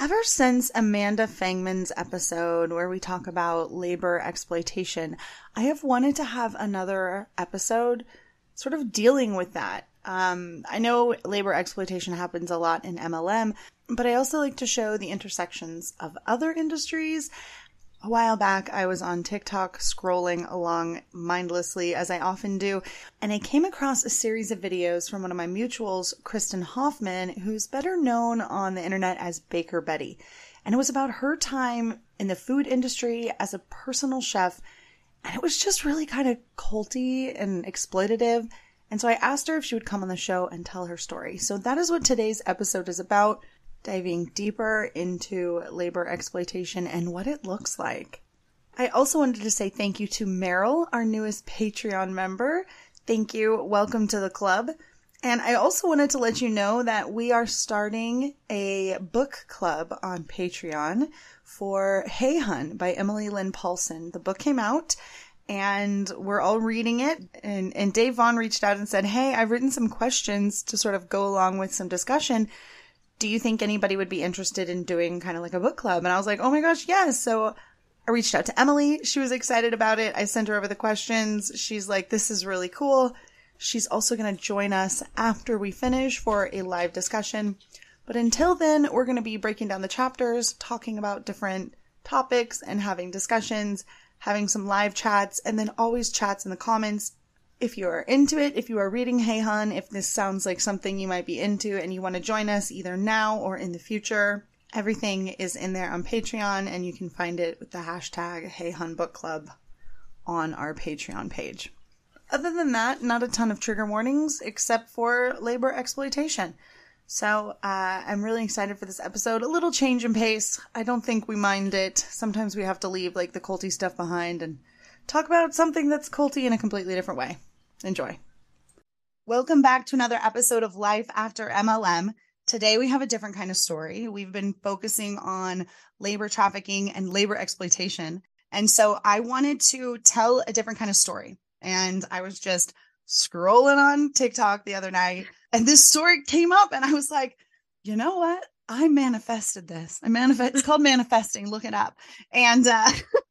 Ever since Amanda Fangman's episode where we talk about labor exploitation, I have wanted to have another episode sort of dealing with that. Um, I know labor exploitation happens a lot in MLM, but I also like to show the intersections of other industries a while back, I was on TikTok scrolling along mindlessly, as I often do, and I came across a series of videos from one of my mutuals, Kristin Hoffman, who's better known on the internet as Baker Bettie. And it was about her time in the food industry as a personal chef. And it was just really kind of culty and exploitative. And so I asked her if she would come on the show and tell her story. So that is what today's episode is about diving deeper into labor exploitation and what it looks like. I also wanted to say thank you to Meryl, our newest Patreon member. Thank you. Welcome to the club. And I also wanted to let you know that we are starting a book club on Patreon for Hey Hun by Emily Lynn Paulson. The book came out and we're all reading it. And, and Dave Vaughn reached out and said, Hey, I've written some questions to sort of go along with some discussion do you think anybody would be interested in doing kind of like a book club? And I was like, oh my gosh, yes. So I reached out to Emily. She was excited about it. I sent her over the questions. She's like, this is really cool. She's also going to join us after we finish for a live discussion. But until then, we're going to be breaking down the chapters, talking about different topics and having discussions, having some live chats, and then always chats in the comments if you are into it, if you are reading Hey Hun, if this sounds like something you might be into and you want to join us either now or in the future, everything is in there on Patreon and you can find it with the hashtag Hey Hun Book Club on our Patreon page. Other than that, not a ton of trigger warnings except for labor exploitation. So uh, I'm really excited for this episode. A little change in pace. I don't think we mind it. Sometimes we have to leave like the culty stuff behind and talk about something that's culty in a completely different way. Enjoy. Welcome back to another episode of Life After MLM. Today we have a different kind of story. We've been focusing on labor trafficking and labor exploitation. And so I wanted to tell a different kind of story. And I was just scrolling on TikTok the other night and this story came up and I was like, you know what? I manifested this. I manifest it's called manifesting. Look it up. And uh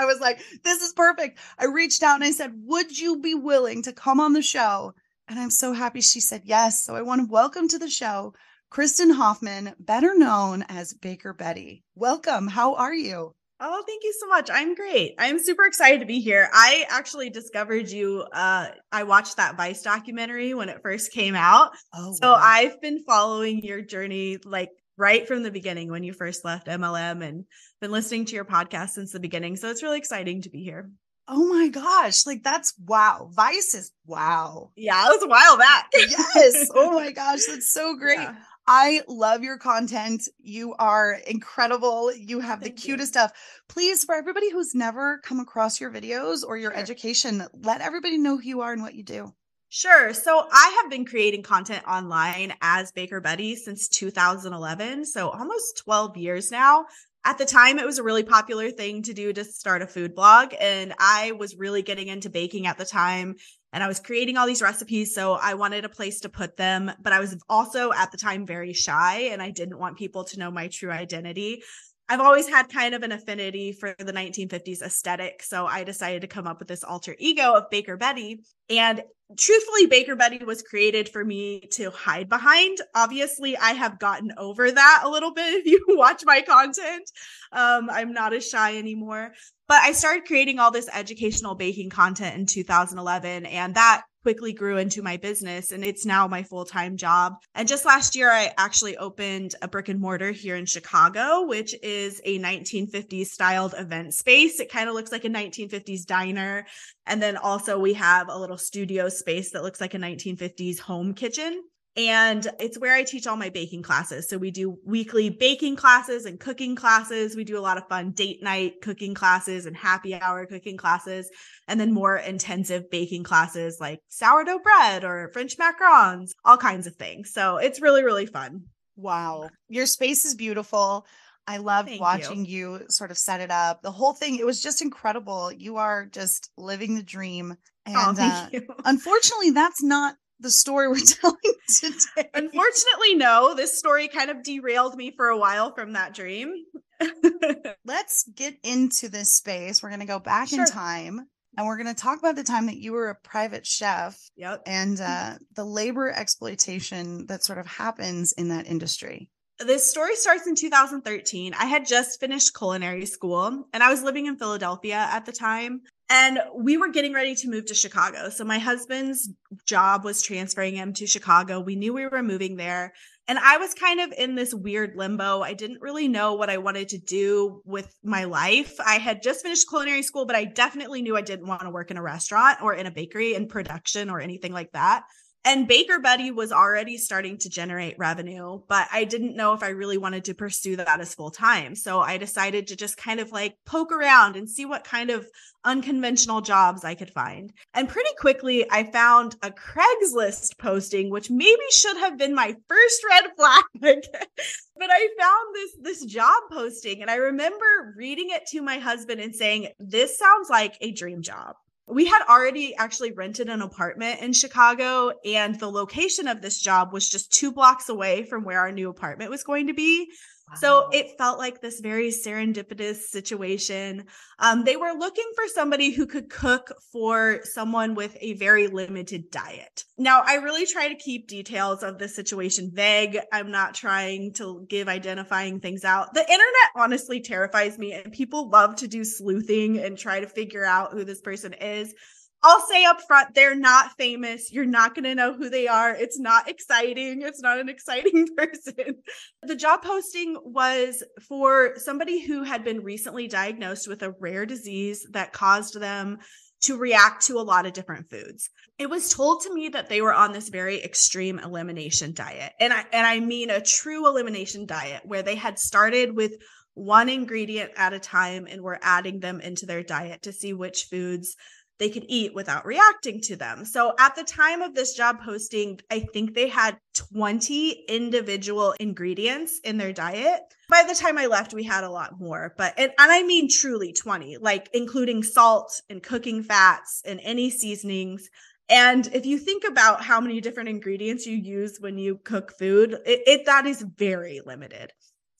I was like, this is perfect. I reached out and I said, would you be willing to come on the show? And I'm so happy she said yes. So I want to welcome to the show Kristin Hoffman, better known as Baker Bettie. Welcome. How are you? Oh, thank you so much. I'm great. I'm super excited to be here. I actually discovered you. Uh, I watched that Vice documentary when it first came out. Oh, so wow. I've been following your journey like right from the beginning when you first left MLM and been listening to your podcast since the beginning. So it's really exciting to be here. Oh my gosh, like that's wow. Vice is wow. Yeah, it was a while back. yes. Oh my gosh, that's so great. Yeah. I love your content. You are incredible. You have Thank the cutest you. stuff. Please, for everybody who's never come across your videos or your sure. education, let everybody know who you are and what you do. Sure. So I have been creating content online as Baker Bettie since 2011. So almost 12 years now. At the time, it was a really popular thing to do to start a food blog. And I was really getting into baking at the time and I was creating all these recipes. So I wanted a place to put them. But I was also at the time very shy and I didn't want people to know my true identity. I've always had kind of an affinity for the 1950s aesthetic. So I decided to come up with this alter ego of Baker Bettie. And truthfully, Baker Bettie was created for me to hide behind. Obviously, I have gotten over that a little bit if you watch my content. Um, I'm not as shy anymore. But I started creating all this educational baking content in 2011, and that quickly grew into my business and it's now my full-time job. And just last year I actually opened a brick and mortar here in Chicago, which is a 1950s styled event space. It kind of looks like a 1950s diner. And then also we have a little studio space that looks like a 1950s home kitchen. And it's where I teach all my baking classes. So we do weekly baking classes and cooking classes. We do a lot of fun date night cooking classes and happy hour cooking classes, and then more intensive baking classes like sourdough bread or French macarons, all kinds of things. So it's really, really fun. Wow. Your space is beautiful. I loved Thank watching you. sort of set it up. The whole thing, it was just incredible. You are just living the dream. And oh, uh, you. unfortunately, that's not the story we're telling today. Unfortunately, no. This story kind of derailed me for a while from that dream. Let's get into this space. We're going to go back Sure. in time and we're going to talk about the time that you were a private chef yep. and uh, the labor exploitation that sort of happens in that industry. This story starts in 2013. I had just finished culinary school and I was living in Philadelphia at the time. And we were getting ready to move to Chicago. So my husband's job was transferring him to Chicago. We knew we were moving there. And I was kind of in this weird limbo. I didn't really know what I wanted to do with my life. I had just finished culinary school, but I definitely knew I didn't want to work in a restaurant or in a bakery in production or anything like that. And Baker Bettie was already starting to generate revenue, but I didn't know if I really wanted to pursue that as full time. So I decided to just kind of like poke around and see what kind of unconventional jobs I could find. And pretty quickly, I found a Craigslist posting, which maybe should have been my first red flag. but I found this this job posting and I remember reading it to my husband and saying, "This sounds like a dream job." We had already actually rented an apartment in Chicago, and the location of this job was just two blocks away from where our new apartment was going to be. So it felt like this very serendipitous situation. Um, they were looking for somebody who could cook for someone with a very limited diet. Now, I really try to keep details of the situation vague. I'm not trying to give identifying things out. The internet honestly terrifies me, and people love to do sleuthing and try to figure out who this person is. I'll say up front, they're not famous. You're not going to know who they are. It's not exciting. It's not an exciting person. The job posting was for somebody who had been recently diagnosed with a rare disease that caused them to react to a lot of different foods. It was told to me that they were on this very extreme elimination diet. And I and I mean a true elimination diet where they had started with one ingredient at a time and were adding them into their diet to see which foods they could eat without reacting to them. So at the time of this job posting, I think they had 20 individual ingredients in their diet. By the time I left, we had a lot more, but and, and I mean truly 20, like including salt and cooking fats and any seasonings. And if you think about how many different ingredients you use when you cook food, it, it that is very limited.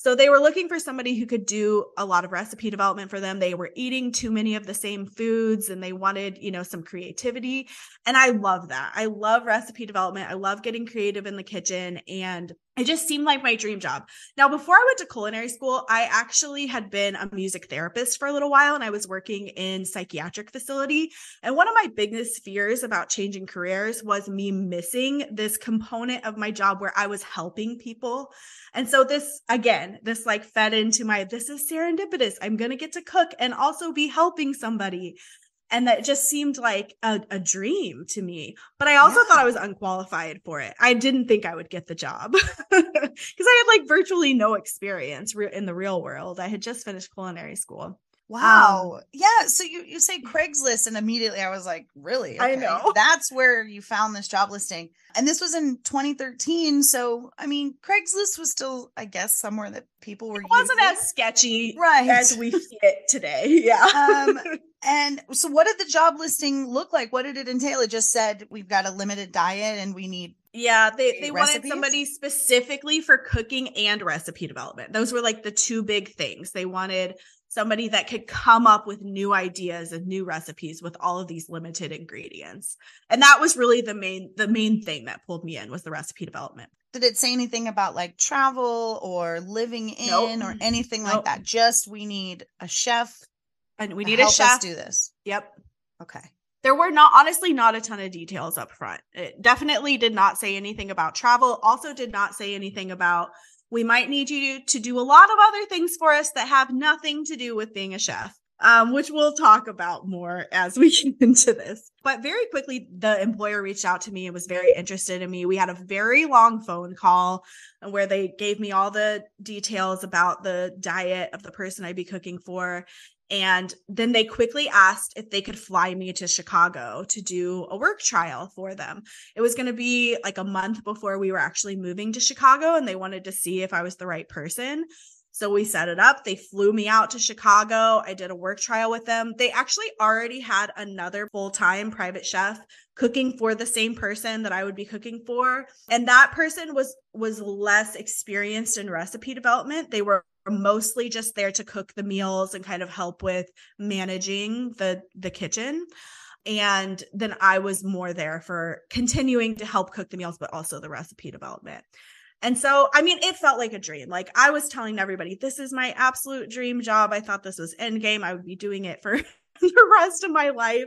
So they were looking for somebody who could do a lot of recipe development for them. They were eating too many of the same foods and they wanted, you know, some creativity. And I love that. I love recipe development. I love getting creative in the kitchen and it just seemed like my dream job. Now, before I went to culinary school, I actually had been a music therapist for a little while and I was working in psychiatric facility. And one of my biggest fears about changing careers was me missing this component of my job where I was helping people. And so this again, this like fed into my this is serendipitous. I'm going to get to cook and also be helping somebody and that just seemed like a, a dream to me. But i also Yeah. thought i was unqualified for it. I didn't think i would get the job because i had like virtually no experience re- in the real world. I had just finished culinary school Wow. yeah. So you, you say Craigslist, and immediately I was like, really? I know. That's where you found this job listing. And this was in 2013. So, I mean, Craigslist was still, I guess, somewhere that people were it wasn't using. as sketchy Right. as we see it today yeah Um, And so, what did the job listing look like? What did it entail? It just said we've got a limited diet and we need. Yeah, they they wanted somebody specifically for cooking and recipe development. Those were like the two big things. They wanted somebody that could come up with new ideas and new recipes with all of these limited ingredients. And that was really the main the main thing that pulled me in was the recipe development. Did it say anything about like travel or living in Nope. or anything like that? Just we need a chef. And we to need a chef. do this. Yep. Okay. There were not honestly not a ton of details up front. It definitely did not say anything about travel. Also did not say anything about we might need you to do a lot of other things for us that have nothing to do with being a chef. um, which we'll talk about more as we get into this. But very quickly, the employer reached out to me and was very interested in me. We had a very long phone call where they gave me all the details about the diet of the person I'd be cooking for. And then they quickly asked if they could fly me to Chicago to do a work trial for them. It was going to be like a month before we were actually moving to Chicago, and they wanted to see if I was the right person. So we set it up. They flew me out to Chicago. I did a work trial with them. They actually already had another full time private chef cooking for the same person that I would be cooking for. And that person was was less experienced in recipe development. They were mostly just there to cook the meals and kind of help with managing the the kitchen and then I was more there for continuing to help cook the meals but also the recipe development. And so, I mean, it felt like a dream. Like I was telling everybody, this is my absolute dream job. I thought this was end game. I would be doing it for the rest of my life.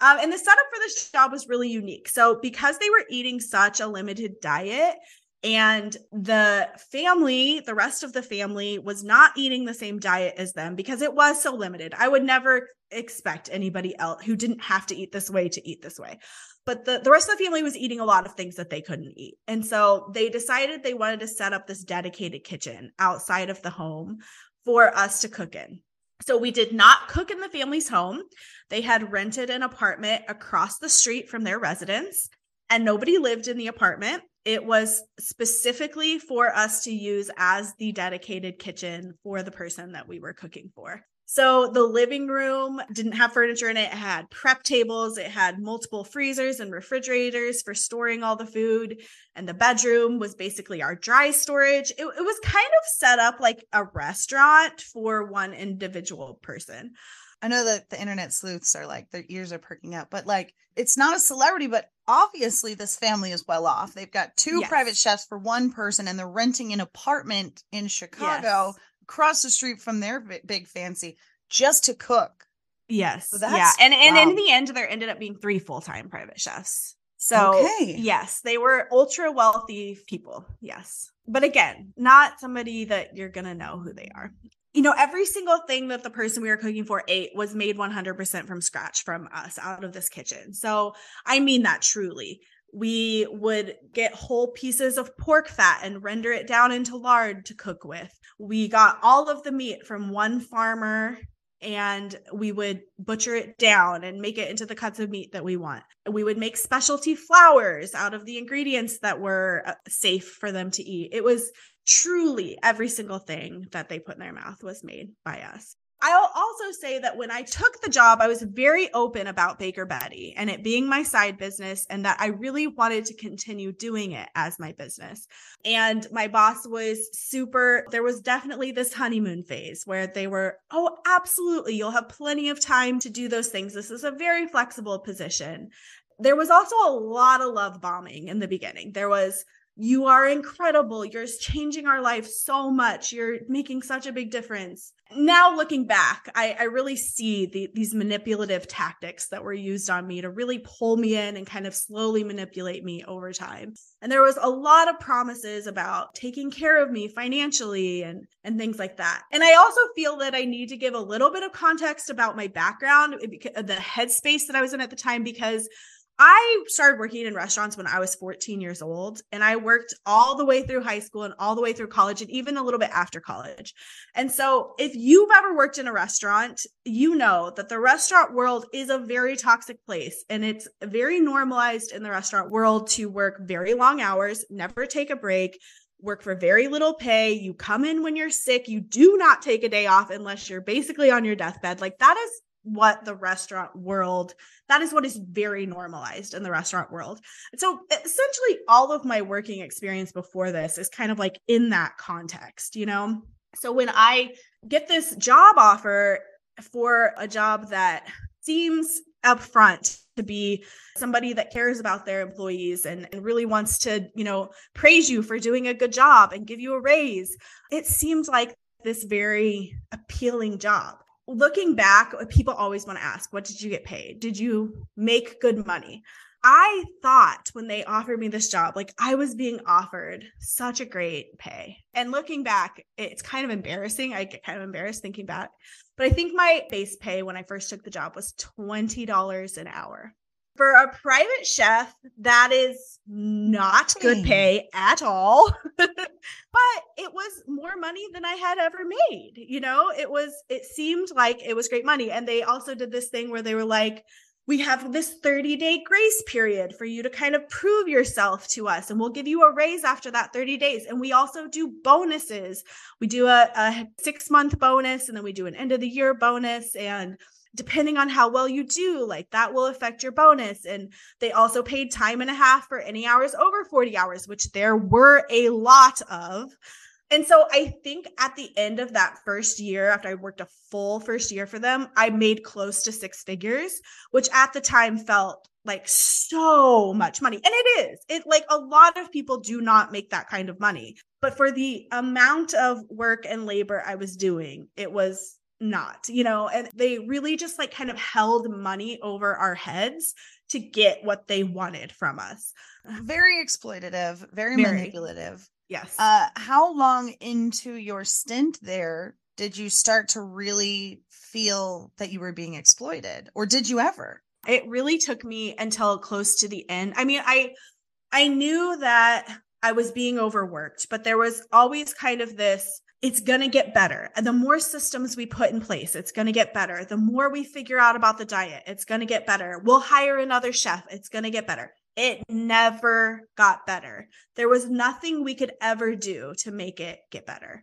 Um, and the setup for this job was really unique. So, because they were eating such a limited diet, and the family, the rest of the family, was not eating the same diet as them because it was so limited. I would never expect anybody else who didn't have to eat this way to eat this way but the, the rest of the family was eating a lot of things that they couldn't eat. And so they decided they wanted to set up this dedicated kitchen outside of the home for us to cook in. So we did not cook in the family's home. They had rented an apartment across the street from their residence, and nobody lived in the apartment. It was specifically for us to use as the dedicated kitchen for the person that we were cooking for. So the living room didn't have furniture in it. It had prep tables, it had multiple freezers and refrigerators for storing all the food. And the bedroom was basically our dry storage. It, it was kind of set up like a restaurant for one individual person. I know that the internet sleuths are like their ears are perking up, but like it's not a celebrity, but obviously this family is well off. They've got two yes. private chefs for one person and they're renting an apartment in Chicago yes across the street from their big fancy just to cook. Yes. So yeah. And and wow. in the end, there ended up being three full time private chefs. So okay. yes, they were ultra wealthy people. Yes. But again, not somebody that you're gonna know who they are. You know, every single thing that the person we were cooking for ate was made 100% from scratch from us out of this kitchen. So I mean that truly we would get whole pieces of pork fat and render it down into lard to cook with. We got all of the meat from one farmer and we would butcher it down and make it into the cuts of meat that we want. We would make specialty flours out of the ingredients that were uh, safe for them to eat. It was truly every single thing that they put in their mouth was made by us. I'll also say that when I took the job, I was very open about Baker Bettie and it being my side business, and that I really wanted to continue doing it as my business. And my boss was super, there was definitely this honeymoon phase where they were, oh, absolutely, you'll have plenty of time to do those things. This is a very flexible position. There was also a lot of love bombing in the beginning. There was, you are incredible. You're changing our life so much. You're making such a big difference. Now, looking back, I, I really see the, these manipulative tactics that were used on me to really pull me in and kind of slowly manipulate me over time. And there was a lot of promises about taking care of me financially and, and things like that. And I also feel that I need to give a little bit of context about my background, eh, the headspace that I was in at the time, because I started working in restaurants when I was 14 years old, and I worked all the way through high school and all the way through college, and even a little bit after college. And so, if you've ever worked in a restaurant, you know that the restaurant world is a very toxic place, and it's very normalized in the restaurant world to work very long hours, never take a break, work for very little pay. You come in when you're sick. You do not take a day off unless you're basically on your deathbed. Like that is what the restaurant world that is what is very normalized in the restaurant world. So essentially all of my working experience before this is kind of like in that context you know? So when i get this job offer for a job that seems upfront to be somebody that cares about their employees and, and really wants to you know praise you for doing a good job and give you a raise it seems like this very appealing job looking back, people always want to ask, what did you get paid? Did you make good money? I thought when they offered me this job, like I was being offered such a great pay. And looking back, it's kind of embarrassing. I get kind of embarrassed thinking back. But I think my base pay when I first took the job was $20 an hour. For a private chef, that is not good pay at all. but it was more money than I had ever made. You know, it was, it seemed like it was great money. And they also did this thing where they were like, we have this 30 day grace period for you to kind of prove yourself to us and we'll give you a raise after that 30 days and we also do bonuses we do a, a six month bonus and then we do an end of the year bonus and depending on how well you do like that will affect your bonus and they also paid time and a half for any hours over 40 hours which there were a lot of and so I think at the end of that first year, after I worked a full first year for them, I made close to six figures, which at the time felt like so much money. And it is. It like a lot of people do not make that kind of money. But for the amount of work and labor I was doing, it was not, you know, and they really just like kind of held money over our heads to get what they wanted from us. Very exploitative, very, very. manipulative. Yes. Uh, how long into your stint there did you start to really feel that you were being exploited, or did you ever? It really took me until close to the end. I mean, I I knew that I was being overworked, but there was always kind of this it's going to get better. And the more systems we put in place, it's going to get better. The more we figure out about the diet, it's going to get better. We'll hire another chef, it's going to get better it never got better. There was nothing we could ever do to make it get better.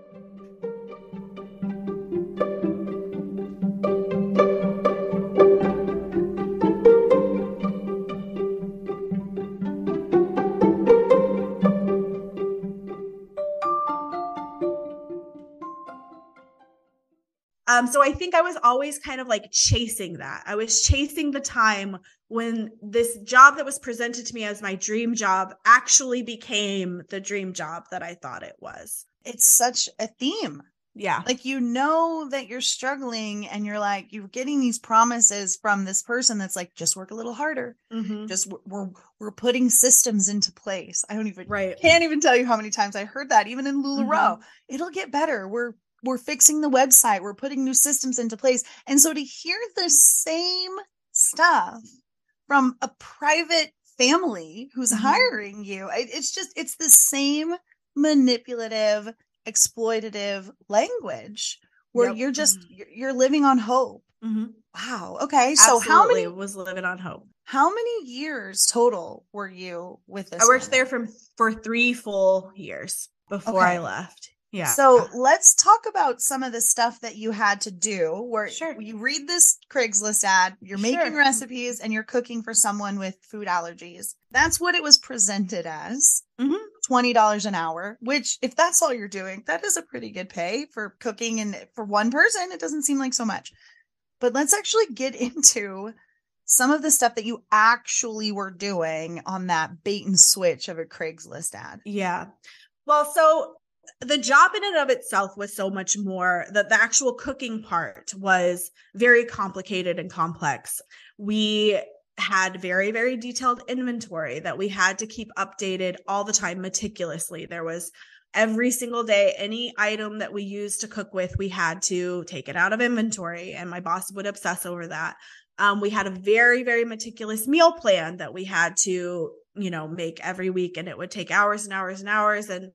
Um, so I think I was always kind of like chasing that. I was chasing the time when this job that was presented to me as my dream job actually became the dream job that I thought it was. It's such a theme. Yeah. Like you know that you're struggling and you're like you're getting these promises from this person that's like just work a little harder. Mhm. Just we're we're putting systems into place. I don't even Right. can't even tell you how many times I heard that even in LuLaRoe. Mm-hmm. It'll get better. We're we're fixing the website. We're putting new systems into place. And so to hear the same stuff from a private family who's Mhm. hiring you, it- it's just it's the same manipulative, exploitative language where Yep. you're just you're you're living on hope. Mhm. Wow. Okay. So how many was living on hope. how many years total were you with this? I worked there from for three full years before I left. Yeah. So let's talk about some of the stuff that you had to do where Sure. you read this Craigslist ad, you're making Sure. recipes and you're cooking for someone with food allergies. That's what it was presented as. Mhm. $20 an hour, which if that's all you're doing, that is a pretty good pay for cooking and for one person, it doesn't seem like so much. But let's actually get into some of the stuff that you actually were doing on that bait and switch of a Craigslist ad. Yeah. Well, so the job in and of itself was so much more that the actual cooking part was very complicated and complex. We had very, very detailed inventory that we had to keep updated all the time meticulously. There was every single day, any item that we used to cook with, we had to take it out of inventory, and my boss would obsess over that. Um, we had a very, very meticulous meal plan that we had to, you know, make every week, and it would take hours and hours and hours. And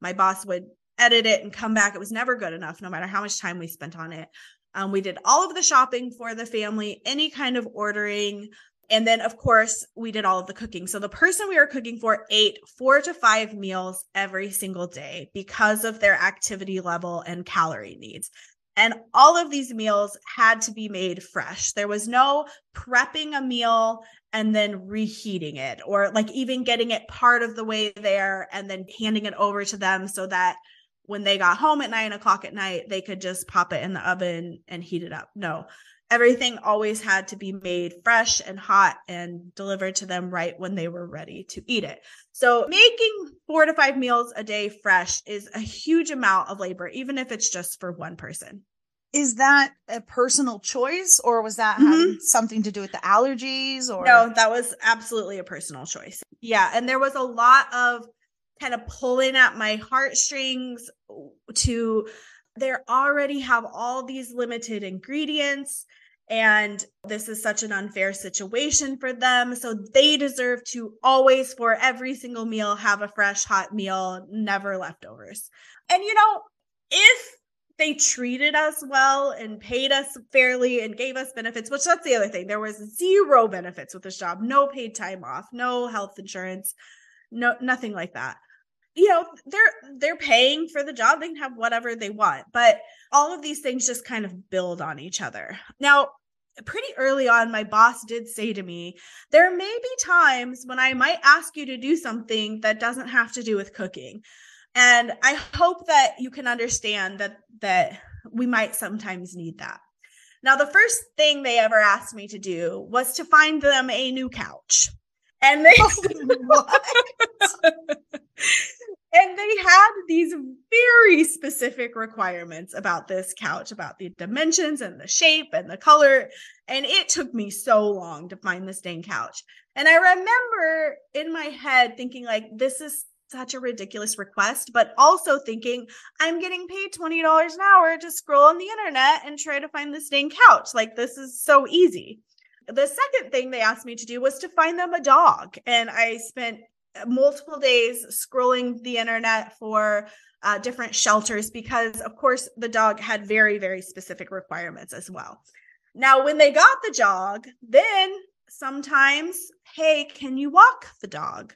my boss would edit it and come back. It was never good enough, no matter how much time we spent on it. Um, we did all of the shopping for the family, any kind of ordering. And then, of course, we did all of the cooking. So the person we were cooking for ate four to five meals every single day because of their activity level and calorie needs. And all of these meals had to be made fresh. There was no prepping a meal and then reheating it, or like even getting it part of the way there and then handing it over to them so that when they got home at nine o'clock at night, they could just pop it in the oven and heat it up. No, everything always had to be made fresh and hot and delivered to them right when they were ready to eat it. So, making four to five meals a day fresh is a huge amount of labor, even if it's just for one person. Is that a personal choice or was that Mhm. having something to do with the allergies or No, that was absolutely a personal choice. Yeah. And there was a lot of kind of pulling at my heartstrings to they already have all these limited ingredients and this is such an unfair situation for them. So they deserve to always for every single meal have a fresh hot meal never leftovers. And you know if they treated us well and paid us fairly and gave us benefits which that's the other thing there was zero benefits with this job no paid time off no health insurance no nothing like that. You know they're they're paying for the job. They can have whatever they want but all of these things just kind of build on each other. Now pretty early on my boss did say to me there may be times when i might ask you to do something that doesn't have to do with cooking. And i hope that you can understand that that we might sometimes need that. Now the first thing they ever asked me to do was to find them a new couch. And they oh, what? and they had these very specific requirements about this couch about the dimensions and the shape and the color. And it took me so long to find this dang couch. And i remember in my head thinking like this is such a ridiculous request but also thinking i'm getting paid $20 an hour to scroll on the internet and try to find this dang couch. Like this is so easy. The second thing they asked me to do was to find them a dog. And i spent multiple days scrolling the internet for uh, different shelters because, of course, the dog had very, very specific requirements as well. Now, when they got the dog, then sometimes, hey, can you walk the dog?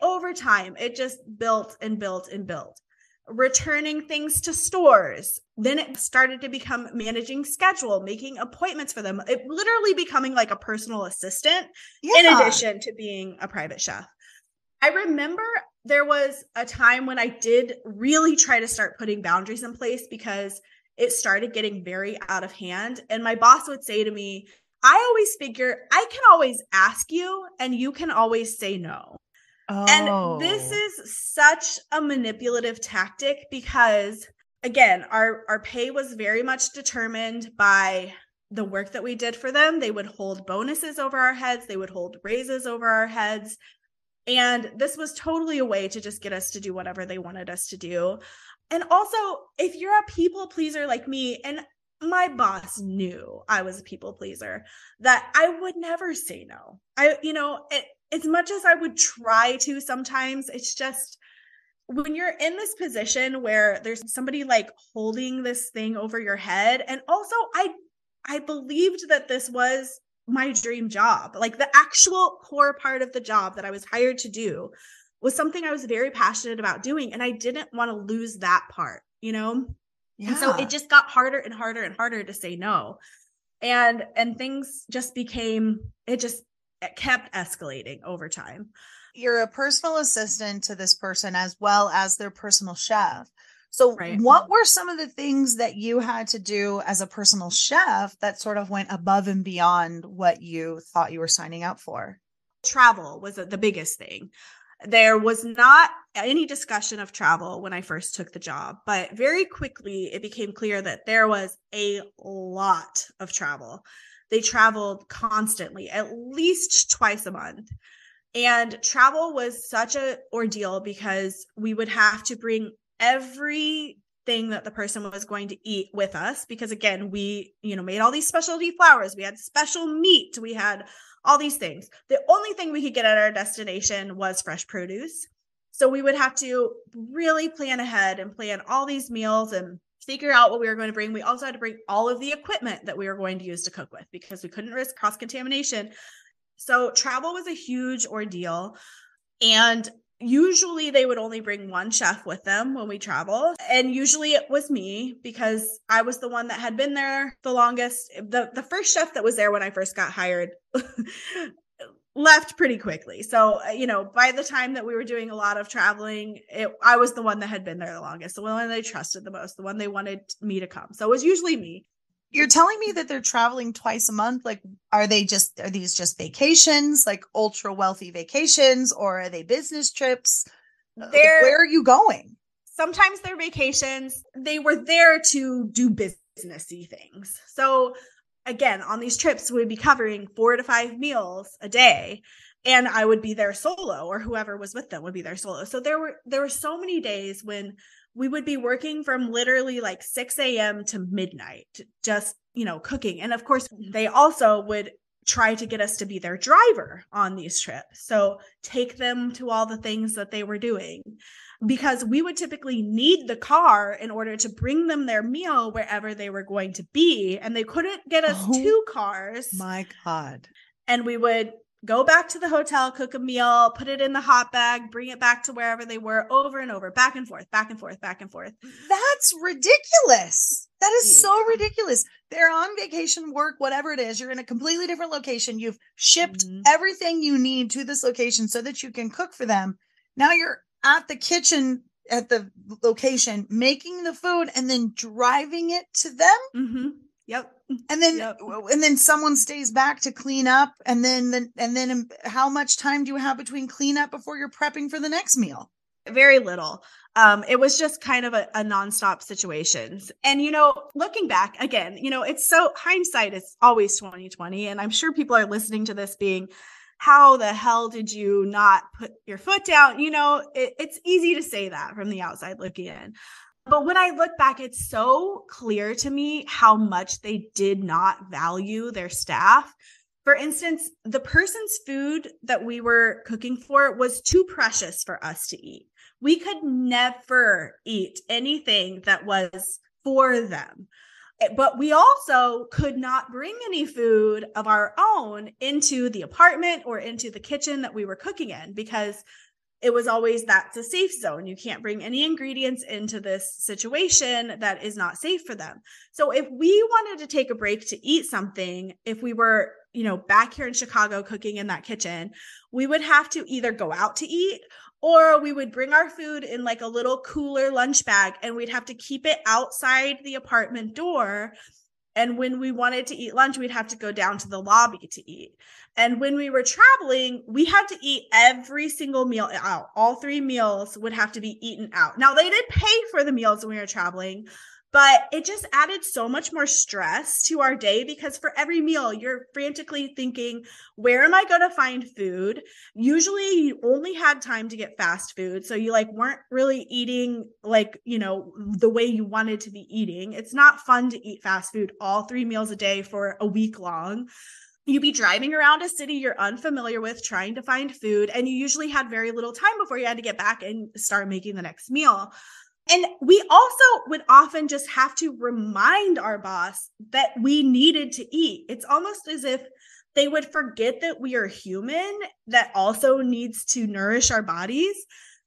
Over time, it just built and built and built. returning things to stores. Then it started to become managing schedule, making appointments for them. It literally becoming like a personal assistant yeah. in addition to being a private chef. I remember there was a time when I did really try to start putting boundaries in place because it started getting very out of hand. And my boss would say to me, I always figure I can always ask you and you can always say no. Oh. And this oh. is such a manipulative tactic because again, our our pay was very much determined by the work that we did for them. They would hold bonuses over our heads, they would hold raises over our heads. And this was totally a way to just get us to do whatever they wanted us to do. And also, if you're a people pleaser like me, and my boss knew I was a people pleaser, that I would never say no. I, you know, it, as much as I would try to sometimes, it's just when you're in this position where there's somebody like holding this thing over your head. And also, I, I believed that this was my dream job. Like the actual core part of the job that I was hired to do was something I was very passionate about doing. And I didn't want to lose that part, you know? Yeah. And so it just got harder and harder and harder to say no. And and things just became it just it kept escalating over time. You're a personal assistant to this person as well as their personal chef. So, right. what were some of the things that you had to do as a personal chef that sort of went above and beyond what you thought you were signing up for? Travel was the biggest thing. There was not any discussion of travel when I first took the job, but very quickly it became clear that there was a lot of travel. They traveled constantly, at least twice a month. And travel was such a ordeal because we would have to bring everything that the person was going to eat with us because again we you know made all these specialty flours we had special meat we had all these things. The only thing we could get at our destination was fresh produce. So we would have to really plan ahead and plan all these meals and figure out what we were going to bring. We also had to bring all of the equipment that we were going to use to cook with because we couldn't risk cross contamination so travel was a huge ordeal. And usually they would only bring one chef with them when we travel and usually it was me because i was the one that had been there the longest. The the first chef that was there when i first got hired left pretty quickly. So uh, you know by the time that we were doing a lot of traveling it, i was the one that had been there the longest the one they trusted the most the one they wanted me to come. So it was usually me you're telling me that they're traveling twice a month like are they just are these just vacations like ultra wealthy vacations or are they business trips? They're, where are you going? Sometimes they're vacations. They were there to do businessy things. So again on these trips we'd be covering four to five meals a day and i would be there solo or whoever was with them would be there solo. So there were there were so many days when we would be working from literally like 6 a.m. to midnight, just, you know, cooking. And of course, mm-hmm. they also would try to get us to be their driver on these trips. So take them to all the things that they were doing because we would typically need the car in order to bring them their meal wherever they were going to be. And they couldn't get us oh, two cars. My God. And we would go back to the hotel, cook a meal, put it in the hot bag, bring it back to wherever they were over and over, back and forth, back and forth, back and forth. That's ridiculous. That is so ridiculous. They're on vacation, work, whatever it is. You're in a completely different location. You've shipped mm-hmm. everything you need to this location so that you can cook for them. Now you're at the kitchen at the location making the food and then driving it to them. Mm-hmm. Yep. And then yep. and then someone stays back to clean up and then the, and then um, how much time do you have between cleanup before you're prepping for the next meal? Very little. Um, it was just kind of a, a nonstop situations. And you know, looking back again, you know, it's so hindsight is always 2020. And I'm sure people are listening to this being, how the hell did you not put your foot down? You know, it, it's easy to say that from the outside looking in. But when I look back, it's so clear to me how much they did not value their staff. For instance, the person's food that we were cooking for was too precious for us to eat. We could never eat anything that was for them. Eh, but we also could not bring any food of our own into the apartment or into the kitchen that we were cooking in because it was always that's a safe zone. You can't bring any ingredients into this situation that is not safe for them. So if we wanted to take a break to eat something, if we were, you know, back here in Chicago cooking in that kitchen, we would have to either go out to eat or we would bring our food in like a little cooler lunch bag and we'd have to keep it outside the apartment door and when we wanted to eat lunch, we'd have to go down to the lobby to eat. And when we were traveling, we had to eat every single meal out. All three meals would have to be eaten out. Now, they did pay for the meals when we were traveling, but it just added so much more stress to our day because for every meal you're frantically thinking where am i going to find food? Usually you only had time to get fast food so you like weren't really eating like you know the way you wanted to be eating. It's not fun to eat fast food all three meals a day for a week long. You'd be driving around a city you're unfamiliar with trying to find food and you usually had very little time before you had to get back and start making the next meal and we also would often just have to remind our boss that we needed to eat. It's almost as if they would forget that we are human that also needs to nourish our bodies.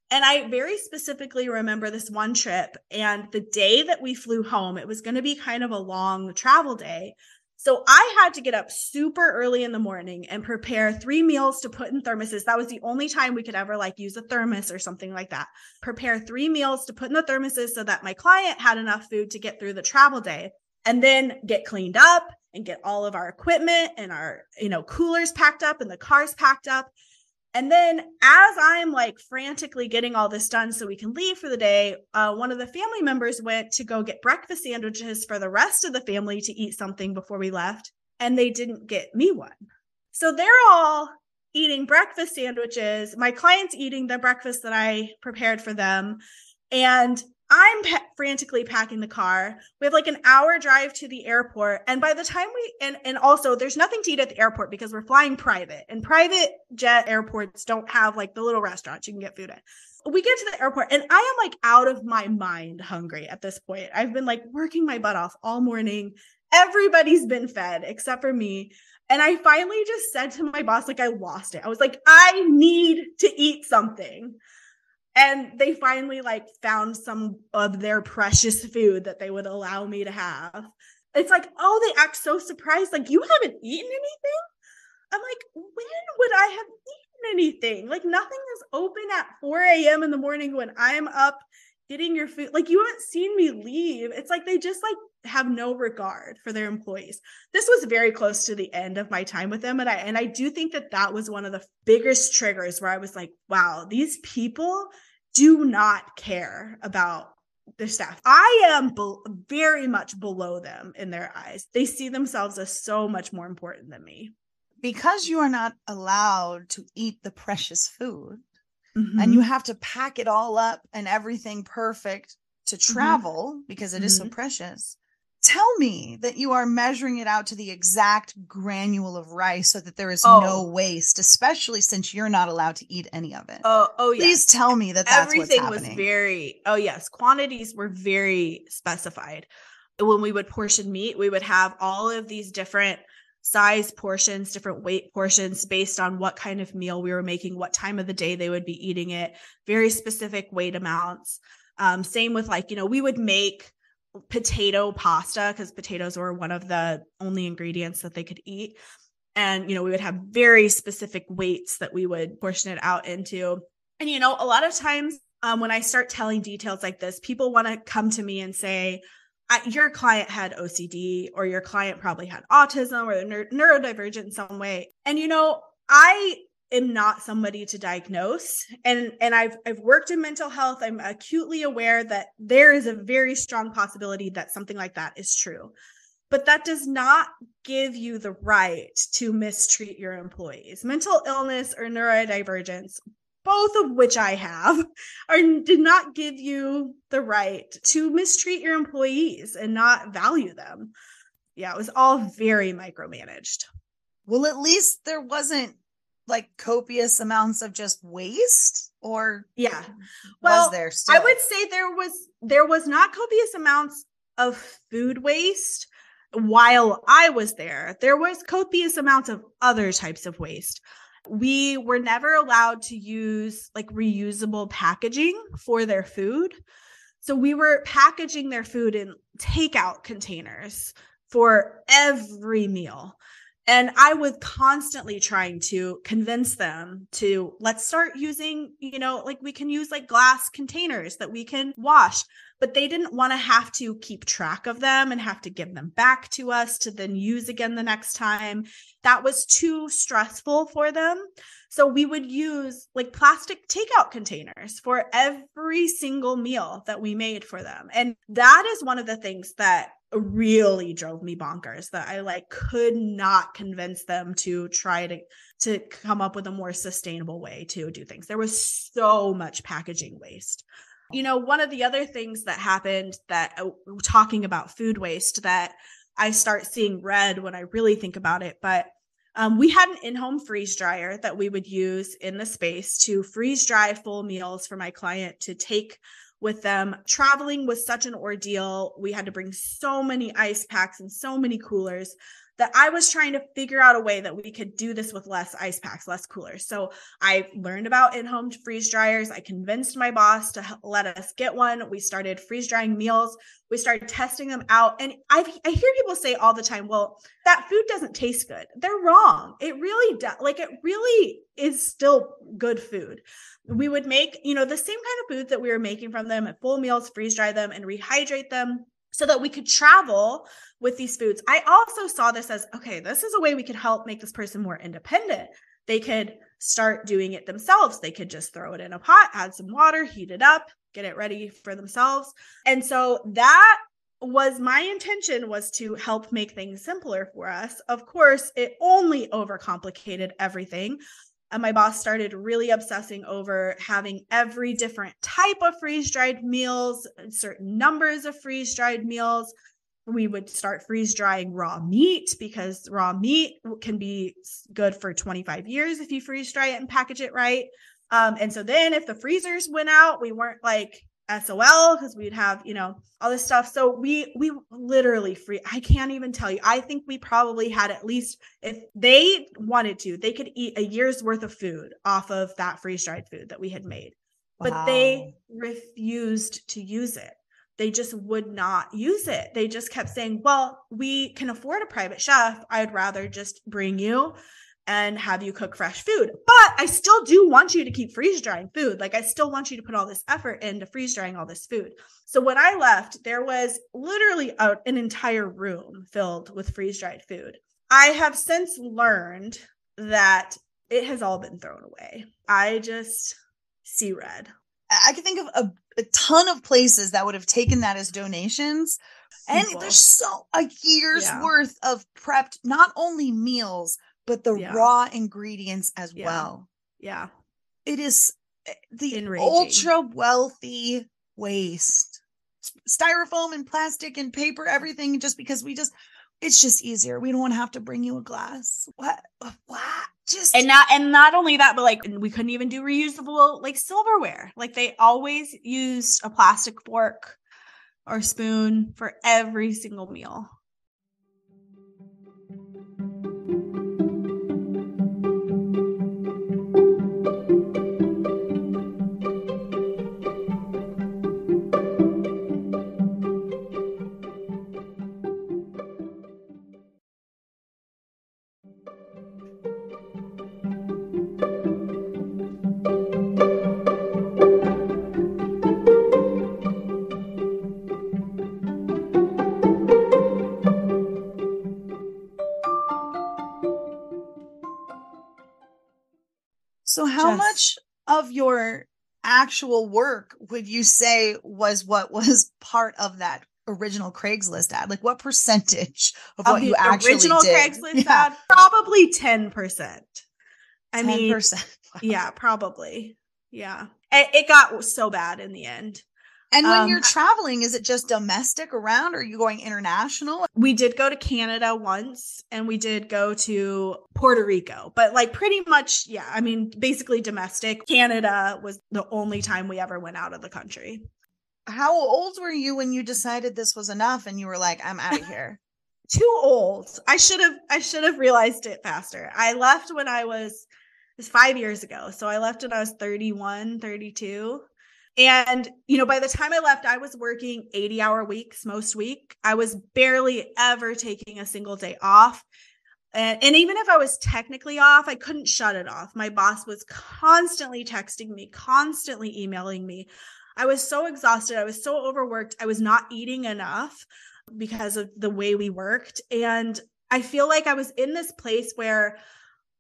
And I very specifically remember this one trip and the day that we flew home, it was going to be kind of a long travel day. So I had to get up super early in the morning and prepare three meals to put in thermoses. That was the only time we could ever like use a thermos or something like that. Prepare three meals to put in the thermoses so that my client had enough food to get through the travel day and then get cleaned up and get all of our equipment and our, you know, coolers packed up and the cars packed up and then as I'm like frantically getting all this done so we can leave for the day, uh, one of the family members went to go get breakfast sandwiches for the rest of the family to eat something before we left. And they didn't get me one. So they're all eating breakfast sandwiches. My client's eating the breakfast that I prepared for them. And I'm pa- frantically packing the car. We have like an hour drive to the airport. And by the time we, and, and also there's nothing to eat at the airport because we're flying private and private jet airports don't have like the little restaurants you can get food at. We get to the airport and I am like out of my mind hungry at this point. I've been like working my butt off all morning. Everybody's been fed except for me. And I finally just said to my boss, like, I lost it. I was like, I need to eat something and they finally like found some of their precious food that they would allow me to have. It's like oh they act so surprised. Like you haven't eaten anything? I'm like when would i have eaten anything? Like nothing is open at 4 a.m in the morning when i'm up getting your food. Like you haven't seen me leave. It's like they just like have no regard for their employees. This was very close to the end of my time with them and i and i do think that that was one of the biggest triggers where i was like wow these people do not care about their staff. I am be- very much below them in their eyes. They see themselves as so much more important than me. Because you are not allowed to eat the precious food mm-hmm. and you have to pack it all up and everything perfect to mm-hmm. travel mm-hmm. because it mm-hmm. is so mm-hmm. precious tell me that you are measuring it out to the exact granule of rice so that there is oh. no waste, especially since you're not allowed to eat any of it. Oh, oh, yeah. Please tell me that that's everything was very. Oh, yes, quantities were very specified. When we would portion meat, we would have all of these different size portions, different weight portions based on what kind of meal we were making, what time of the day they would be eating it, very specific weight amounts. Um, same with like, you know, we would make potato pasta because potatoes were one of the only ingredients that they could eat. And, you know, we would have very specific weights that we would portion it out into. And, you know, a lot of times um, when I start telling details like this, people want to come to me and say, your client had OCD or your client probably had autism or neuro- neurodivergent in some way. And, you know, I am not somebody to diagnose. And and I've I've worked in mental health. I'm acutely aware that there is a very strong possibility that something like that is true. But that does not give you the right to mistreat your employees. Mental illness or neurodivergence both of which I have are did not give you the right to mistreat your employees and not value them. Yeah it was all very micromanaged. Well at least there wasn't like copious amounts of just waste or yeah well was there still? i would say there was there was not copious amounts of food waste while i was there there was copious amounts of other types of waste we were never allowed to use like reusable packaging for their food. So we were packaging their food in takeout containers for every meal. And I was constantly trying to convince them to let's start using, you know, like we can use like glass containers that we can wash but they didn't want to have to keep track of them and have to give them back to us to then use again the next time. That was too stressful for them. So we would use like plastic takeout containers for every single meal that we made for them. And that is one of the things that really drove me bonkers that I like could not convince them to try to to come up with a more sustainable way to do things. There was so much packaging waste. You know, one of the other things that happened that uh, talking about food waste that I start seeing red when I really think about it, but um, we had an in-home freeze dryer that we would use in the space to freeze dry full meals for my client to take with them. Traveling was such an ordeal. We had to bring so many ice packs and so many coolers that I was trying to figure out a way that we could do this with less ice packs, less coolers. So I learned about in home freeze dryers. I convinced my boss to let us get one. We started freeze drying meals. We started testing them out. And i I hear people say all the time, well, that food doesn't taste good. They're wrong. It really does. Like it really is still good food. We would make, you know, the same kind of food that we were making from them at full meals, freeze dry them and rehydrate them so that we could travel with these foods. I also saw this as okay, this is a way we could help make this person more independent. They could start doing it themselves. They could just throw it in a pot, add some water, heat it up, get it ready for themselves. And so that was my intention was to help make things simpler for us. Of course, it only overcomplicated everything and my boss started really obsessing over having every different type of freeze dried meals, certain numbers of freeze dried meals. We would start freeze drying raw meat because raw meat can be good for 25 years if you freeze dry it and package it right. Um, and so then if the freezers went out, we weren't like, SOL because we'd have, you know, all this stuff. So we we literally free I can't even tell you. I think we probably had at least if they wanted to, they could eat a year's worth of food off of that freeze-dried food that we had made. Wow. But they refused to use it. They just would not use it. They just kept saying, "Well, we can afford a private chef. I'd rather just bring you and have you cook fresh food. But I still do want you to keep freeze drying food. Like I still want you to put all this effort into freeze drying all this food. So when I left, there was literally a, an entire room filled with freeze dried food. I have since learned that it has all been thrown away. I just see red. I can think of a, a ton of places that would have taken that as donations. And there's so a year's yeah. worth of prepped, not only meals, but the yeah. raw ingredients as yeah. well. Yeah. It is eh, the Enraging. ultra wealthy waste. Styrofoam and plastic and paper, everything, just because we just it's just easier. We don't have to bring you a glass. What? What? Just and not and not only that, but like we couldn't even do reusable like silverware. Like they always used a plastic fork or spoon for every single meal. Actual work would you say was what was part of that original Craigslist ad? Like, what percentage of, of what you actually original did? Craigslist yeah. ad? Probably ten percent. I 10%. mean, yeah, probably. Yeah, it, it got so bad in the end. And when um, you're traveling, is it just domestic around or are you going international? We did go to Canada once and we did go to Puerto Rico, but like pretty much, yeah, I mean, basically domestic. Canada was the only time we ever went out of the country. How old were you when you decided this was enough and you were like, I'm out of here? Too old. I should have I should have realized it faster. I left when I was was five years ago. So I left when I was 31, 32. And, you know, by the time I left, I was working 80 hour weeks most week. I was barely ever taking a single day off. And, and even if I was technically off, I couldn't shut it off. My boss was constantly texting me, constantly emailing me. I was so exhausted. I was so overworked. I was not eating enough because of the way we worked. And I feel like I was in this place where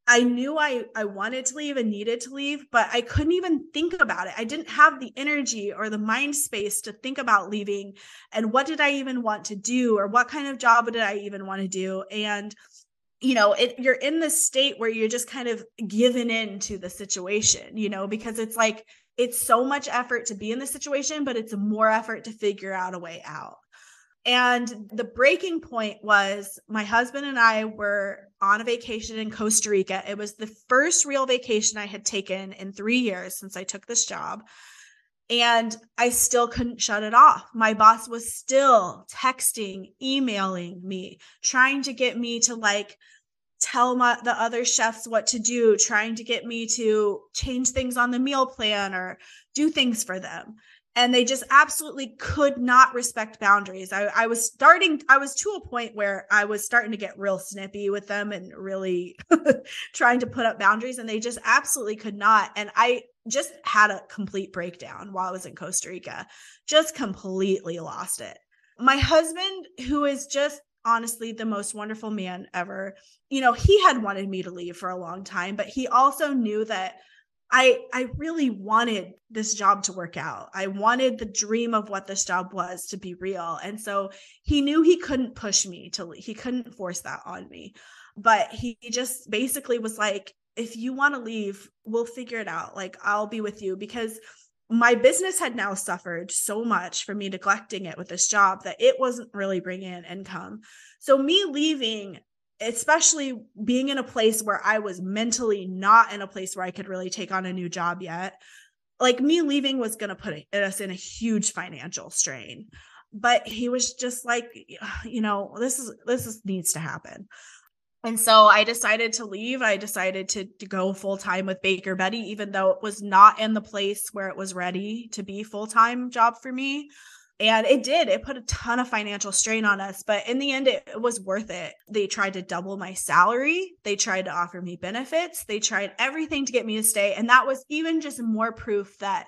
I knew I I wanted to leave and needed to leave, but I couldn't even think about it. I didn't have the energy or the mind space to think about leaving and what did I even want to do or what kind of job did I even want to do? And you know, it you're in this state where you're just kind of given in to the situation, you know, because it's like it's so much effort to be in the situation, but it's more effort to figure out a way out. And the breaking point was my husband and I were on a vacation in Costa Rica. It was the first real vacation I had taken in three years since I took this job. And I still couldn't shut it off. My boss was still texting, emailing me, trying to get me to like tell my, the other chefs what to do, trying to get me to change things on the meal plan or do things for them and they just absolutely could not respect boundaries. I, I, was starting, I was to a point where I was starting to get real snippy with them and really trying to put up boundaries, and they just absolutely could not. And I just had a complete breakdown while I was in Costa Rica, just completely lost it. My husband, who is just honestly the most wonderful man ever, you know, he had wanted me to leave for a long time, but he also knew that I I really wanted this job to work out. I wanted the dream of what this job was to be real. And so he knew he couldn't push me to. He couldn't force that on me. But he just basically was like if you want to leave, we'll figure it out. Like I'll be with you because my business had now suffered so much from me neglecting it with this job that it wasn't really bringing in income. So me leaving especially being in a place where I was mentally not in a place where I could really take on a new job yet. Like me leaving was going to put us in a huge financial strain. But he was just like, you know, this is this is needs to happen. And so I decided to leave. I decided to, to go full time with Baker Bettie, even though it was not in the place where it was ready to be full time job for me. And it did. It put a ton of financial strain on us, but in the end, it, it, was worth it. They tried to double my salary. They tried to offer me benefits. They tried everything to get me to stay. And that was even just more proof that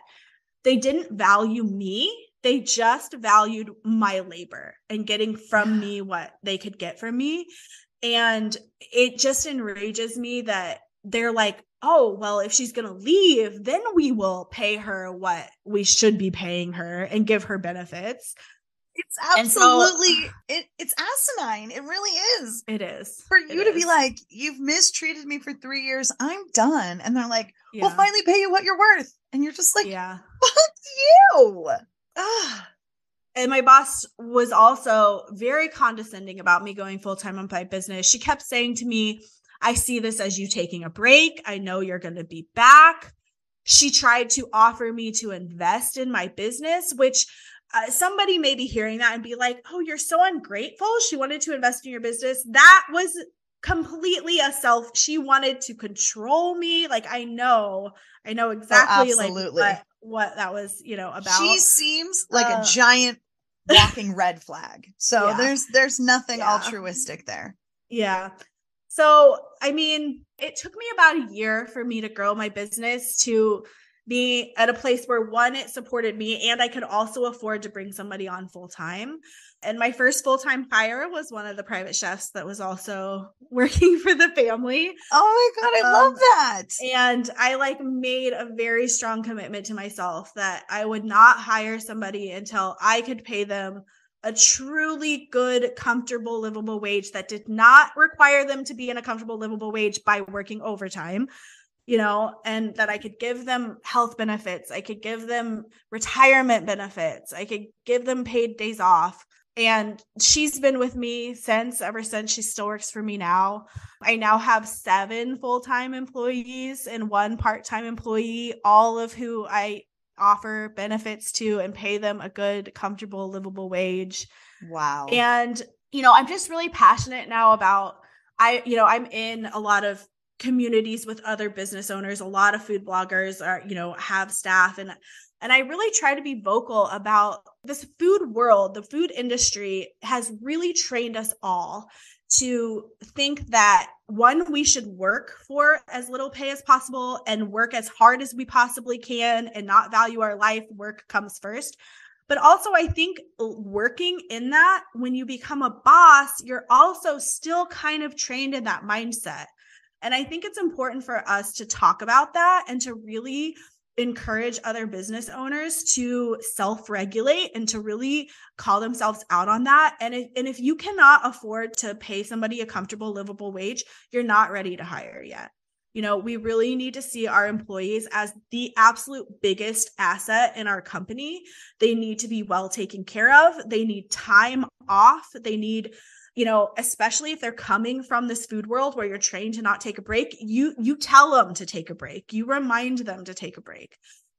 they didn't value me. They just valued my labor and getting from me what they could get from me. And it just enrages me that they're like, oh, well, if she's going to leave, then we will pay her what we should be paying her and give her benefits. It's absolutely so, it, it's asinine. It really is. It is. For you it to is. be like, you've mistreated me for three years. I'm done. And they're like, yeah. we'll finally pay you what you're worth. And you're just like, yeah, fuck you. Ah. And my boss was also very condescending about me going full time on my business. She kept saying to me, I see this as you taking a break. I know you're going to be back. She tried to offer me to invest in my business, which uh, somebody may be hearing that and be like, oh, you're so ungrateful. She wanted to invest in your business. That was completely a self. She wanted to control me. Like, I know, I know oh, exactly oh, like what, what that was, you know, about. She seems like uh, a giant walking red flag. So yeah. there's there's nothing yeah. altruistic there. Yeah. So, I mean, it took me about a year for me to grow my business to be at a place where one, it supported me and I could also afford to bring somebody on full time. And my first full time hire was one of the private chefs that was also working for the family. Oh my God, I um, love that. And I like made a very strong commitment to myself that I would not hire somebody until I could pay them a truly good, comfortable, livable wage that did not require them to be in a comfortable, livable wage by working overtime, you know, and that I could give them health benefits. I could give them retirement benefits. I could give them paid days off. And she's been with me since, ever since she still works for me now. I now have seven full time employees and one part time employee, all of who I offer benefits to and pay them a good, comfortable, livable wage. Wow. And, you know, I'm just really passionate now about I, you know, I'm in a lot of communities with other business owners. A lot of food bloggers are, you know, have staff and and I really try to be vocal about this food world. The food industry has really trained us all to think that one, we should work for as little pay as possible and work as hard as we possibly can and not value our life. Work comes first. But also, I think uh, working in that, when you become a boss, you're also still kind of trained in that mindset. And I think it's important for us to talk about that and to really encourage other business owners to self-regulate and to really call themselves out on that. And if, and if you cannot afford to pay somebody a comfortable livable wage you're not ready to hire yet. You know we really need to see our employees as the absolute biggest asset in our company. They need to be well taken care of. They need time off. They need you know especially if they're coming from this food world where you're trained to not take a break you you tell them to take a break. You remind them to take a break.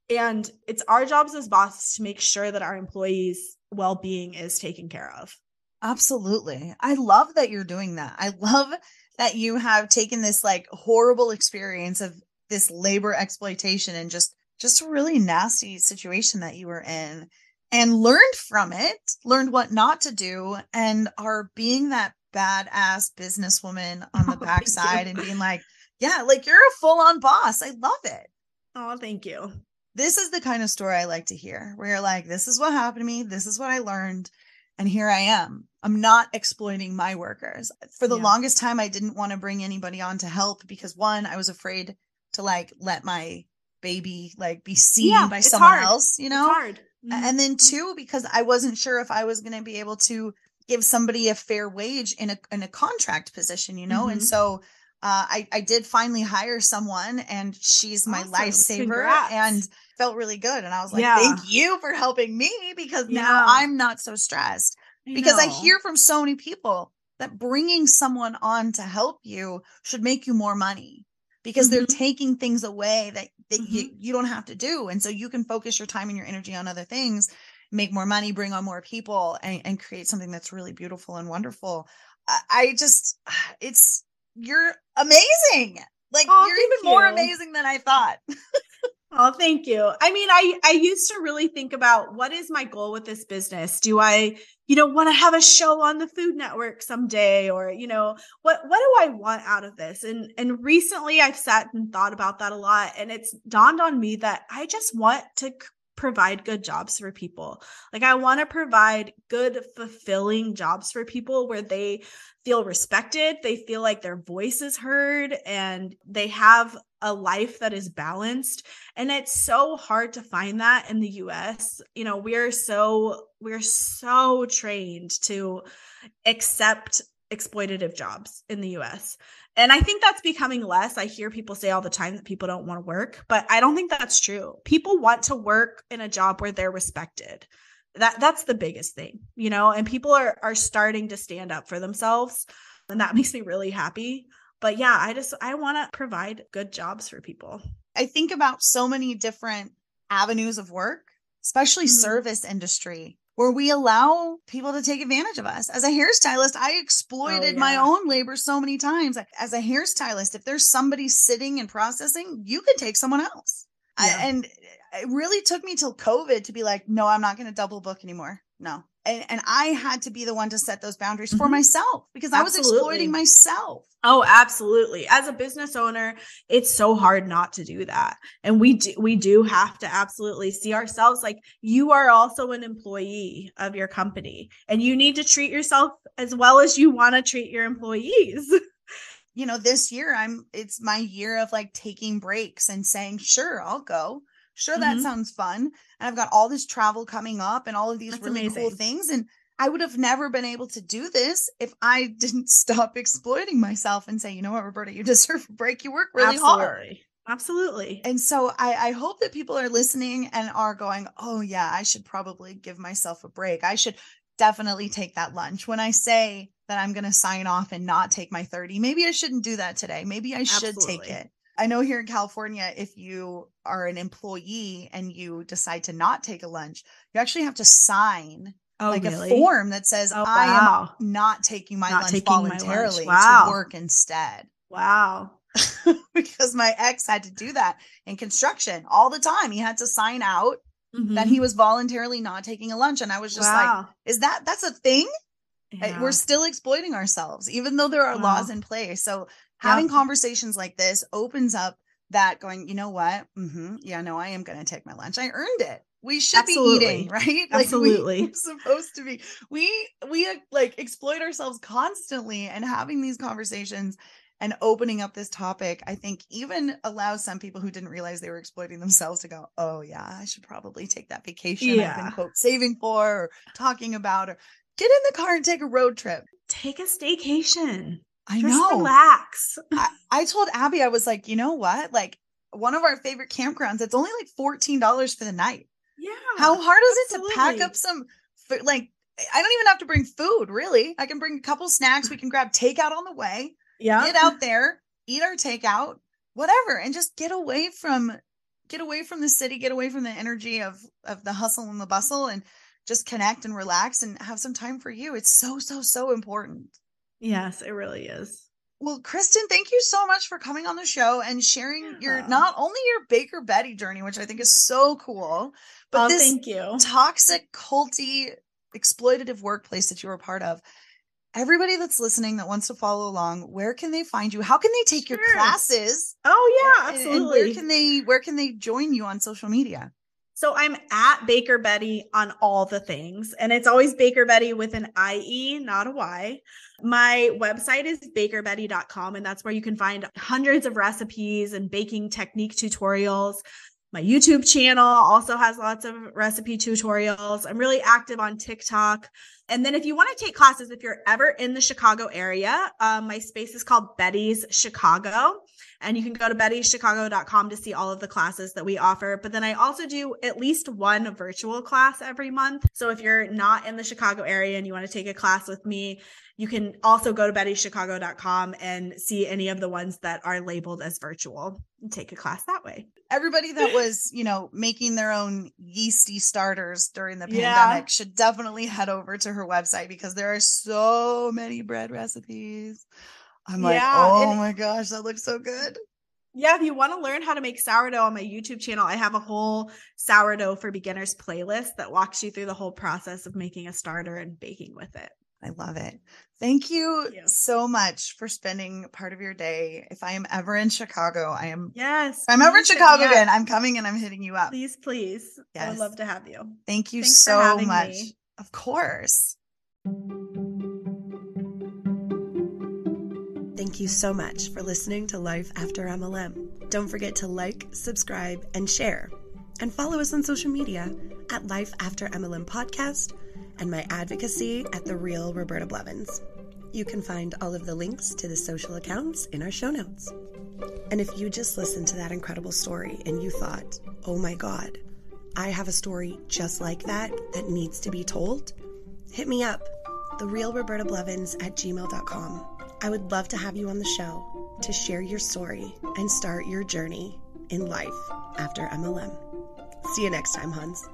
And it's our jobs as bosses to make sure that our employees well-being is taken care of. Absolutely. I love that you're doing that. I love that you have taken this like horrible experience of this labor exploitation and just just a really nasty situation that you were in and learned from it, learned what not to do, and are being that badass businesswoman on the oh, backside and being like, yeah, like you're a full on boss. I love it. Oh, thank you. This is the kind of story I like to hear where you're like, this is what happened to me. This is what I learned. And here I am. I'm not exploiting my workers. For the yeah. longest time, I didn't want to bring anybody on to help because one, I was afraid to like let my baby like be seen yeah, by someone hard. else, you know? It's hard. Mm-hmm. And then two, because I wasn't sure if I was going to be able to give somebody a fair wage in a in a contract position, you know? Mm-hmm. And so uh, I, I did finally hire someone and she's my awesome. lifesaver Congrats. and felt really good. And I was like, yeah. thank you for helping me because yeah. now I'm not so stressed. I because know. I hear from so many people that bringing someone on to help you should make you more money because mm-hmm. they're taking things away that, that mm-hmm. you, you don't have to do. And so you can focus your time and your energy on other things, make more money, bring on more people, and, and create something that's really beautiful and wonderful. I, I just, it's, you're amazing. Like oh, you're even you. more amazing than I thought. Oh, thank you. I mean, I I used to really think about what is my goal with this business? Do I, you know, want to have a show on the Food Network someday or, you know, what what do I want out of this? And and recently I've sat and thought about that a lot and it's dawned on me that I just want to provide good jobs for people. Like I want to provide good fulfilling jobs for people where they feel respected, they feel like their voice is heard and they have a life that is balanced and it's so hard to find that in the US. You know, we're so we're so trained to accept exploitative jobs in the US. And I think that's becoming less. I hear people say all the time that people don't want to work, but I don't think that's true. People want to work in a job where they're respected. That that's the biggest thing, you know, and people are are starting to stand up for themselves, and that makes me really happy but yeah, I just I want to provide good jobs for people. I think about so many different avenues of work, especially mm-hmm. service industry where we allow people to take advantage of us. As a hairstylist, I oh, exploited oh, yeah. my own labor so many times. As a hairstylist, if there's somebody sitting and processing, you can take someone else. Yeah. I, and it really took me till COVID to be like, no, I'm not going to double book anymore. No, and, and I had to be the one to set those boundaries for mm-hmm. myself because absolutely. I was exploiting myself. Oh, absolutely. As a business owner, it's so hard not to do that. And we do we do have to absolutely see ourselves like you are also an employee of your company and you need to treat yourself as well as you want to treat your employees. you know, this year I'm it's my year of like taking breaks and saying, "Sure, I'll go." Sure, that mm-hmm. sounds fun. And I've got all this travel coming up and all of these That's really amazing. cool things. And I would have never been able to do this if I didn't stop exploiting myself and say, you know what, Roberta, you deserve a break. You work really Absolutely. hard. Absolutely. And so I, I hope that people are listening and are going, oh, yeah, I should probably give myself a break. I should definitely take that lunch. When I say that I'm going to sign off and not take my 30, maybe I shouldn't do that today. Maybe I should Absolutely. take it. I know here in California, if you are an employee and you decide to not take a lunch, you actually have to sign oh, like really? a form that says, oh, I wow. am not taking my not lunch taking voluntarily my lunch. Wow. to work instead. Wow. because my ex had to do that in construction all the time. He had to sign out Mhm. that he was voluntarily not taking a lunch. And I was just like, is that that's a thing? Yeah. We're still exploiting ourselves, even though there are Wow. laws in place. So having Yep. conversations like this opens up that going, you know what? Mm-hmm. Yeah, no, I am going to take my lunch. I earned it. We should be eating, Absolutely. right? Absolutely. we, are supposed to be. We we uh, like exploit ourselves constantly, and having these conversations and opening up this topic, I think even allows some people who didn't realize they were exploiting themselves to go, oh yeah, I should probably take that vacation I've been quote saving for or talking about or get in the car and take a road trip. Take a staycation. I Just know. relax. I, I told Abby, I was like, you know what? Like one of our favorite campgrounds, it's only like $14 for the night. Yeah. How hard is it to pack up some food? Like, I don't even have to bring food, really. I can bring a couple snacks. We can grab takeout on the way, Yeah. get out there, eat our takeout, whatever, and just get away from get away from the city, get away from the energy of of the hustle and the bustle and just connect and relax and have some time for you. It's so, so, so important. Yes, it really is. Well, Kristin, thank you so much for coming on the show and sharing your not only your Baker Bettie journey, which I think is so cool, but oh, this thank you. toxic, culty, exploitative workplace that you were a part of. Everybody that's listening that wants to follow along, where can they find you? How can they take your classes? Oh yeah, And- and absolutely. where can they where can they join you on social media? So I'm at Baker Bettie on all the things, and it's always Baker Bettie with an IE, not a Y. My website is bakerbettie.com, and that's where you can find hundreds of recipes and baking technique tutorials. My YouTube channel also has lots of recipe tutorials. I'm really active on TikTok. And then if you want to take classes, if you're ever in the Chicago area, um, my space is called Bettie's Chicago. And you can go to bettieschicago.com to see all of the classes that we offer. But then I also do at least one virtual class every month. So if you're not in the Chicago area and you want to take a class with me, you can also go to bettieschicago.com and see any of the ones that are labeled as virtual and take a class that way. Everybody that was, you know, making their own yeasty starters during the Yeah. pandemic should definitely head over to her website because there are so many bread recipes. I'm like, Yeah, oh and- my gosh, that looks so good. Yeah, if you want to learn how to make sourdough on my YouTube channel, I have a whole sourdough for beginners playlist that walks you through the whole process of making a starter and baking with it. I love it. Thank you Thank you. so much for spending part of your day. If I am ever in Chicago, I am. Yes. If I'm ever in Chicago again, I'm coming and I'm hitting you up. Please, please. I would love to have you. Thank you Thanks so much. me. Of course. Thank you so much for listening to Life After MLM. Don't forget to like, subscribe, and share. And follow us on social media at Life After MLM Podcast and my advocacy at The Real Roberta Blevins. You can find all of the links to the social accounts in our show notes. And if you just listened to that incredible story and you thought, oh my God, I have a story just like that that needs to be told, hit me up, therealrobertablevins at gmail.com. I would love to have you on the show to share your story and start your journey in life after MLM. See you next time, Hans.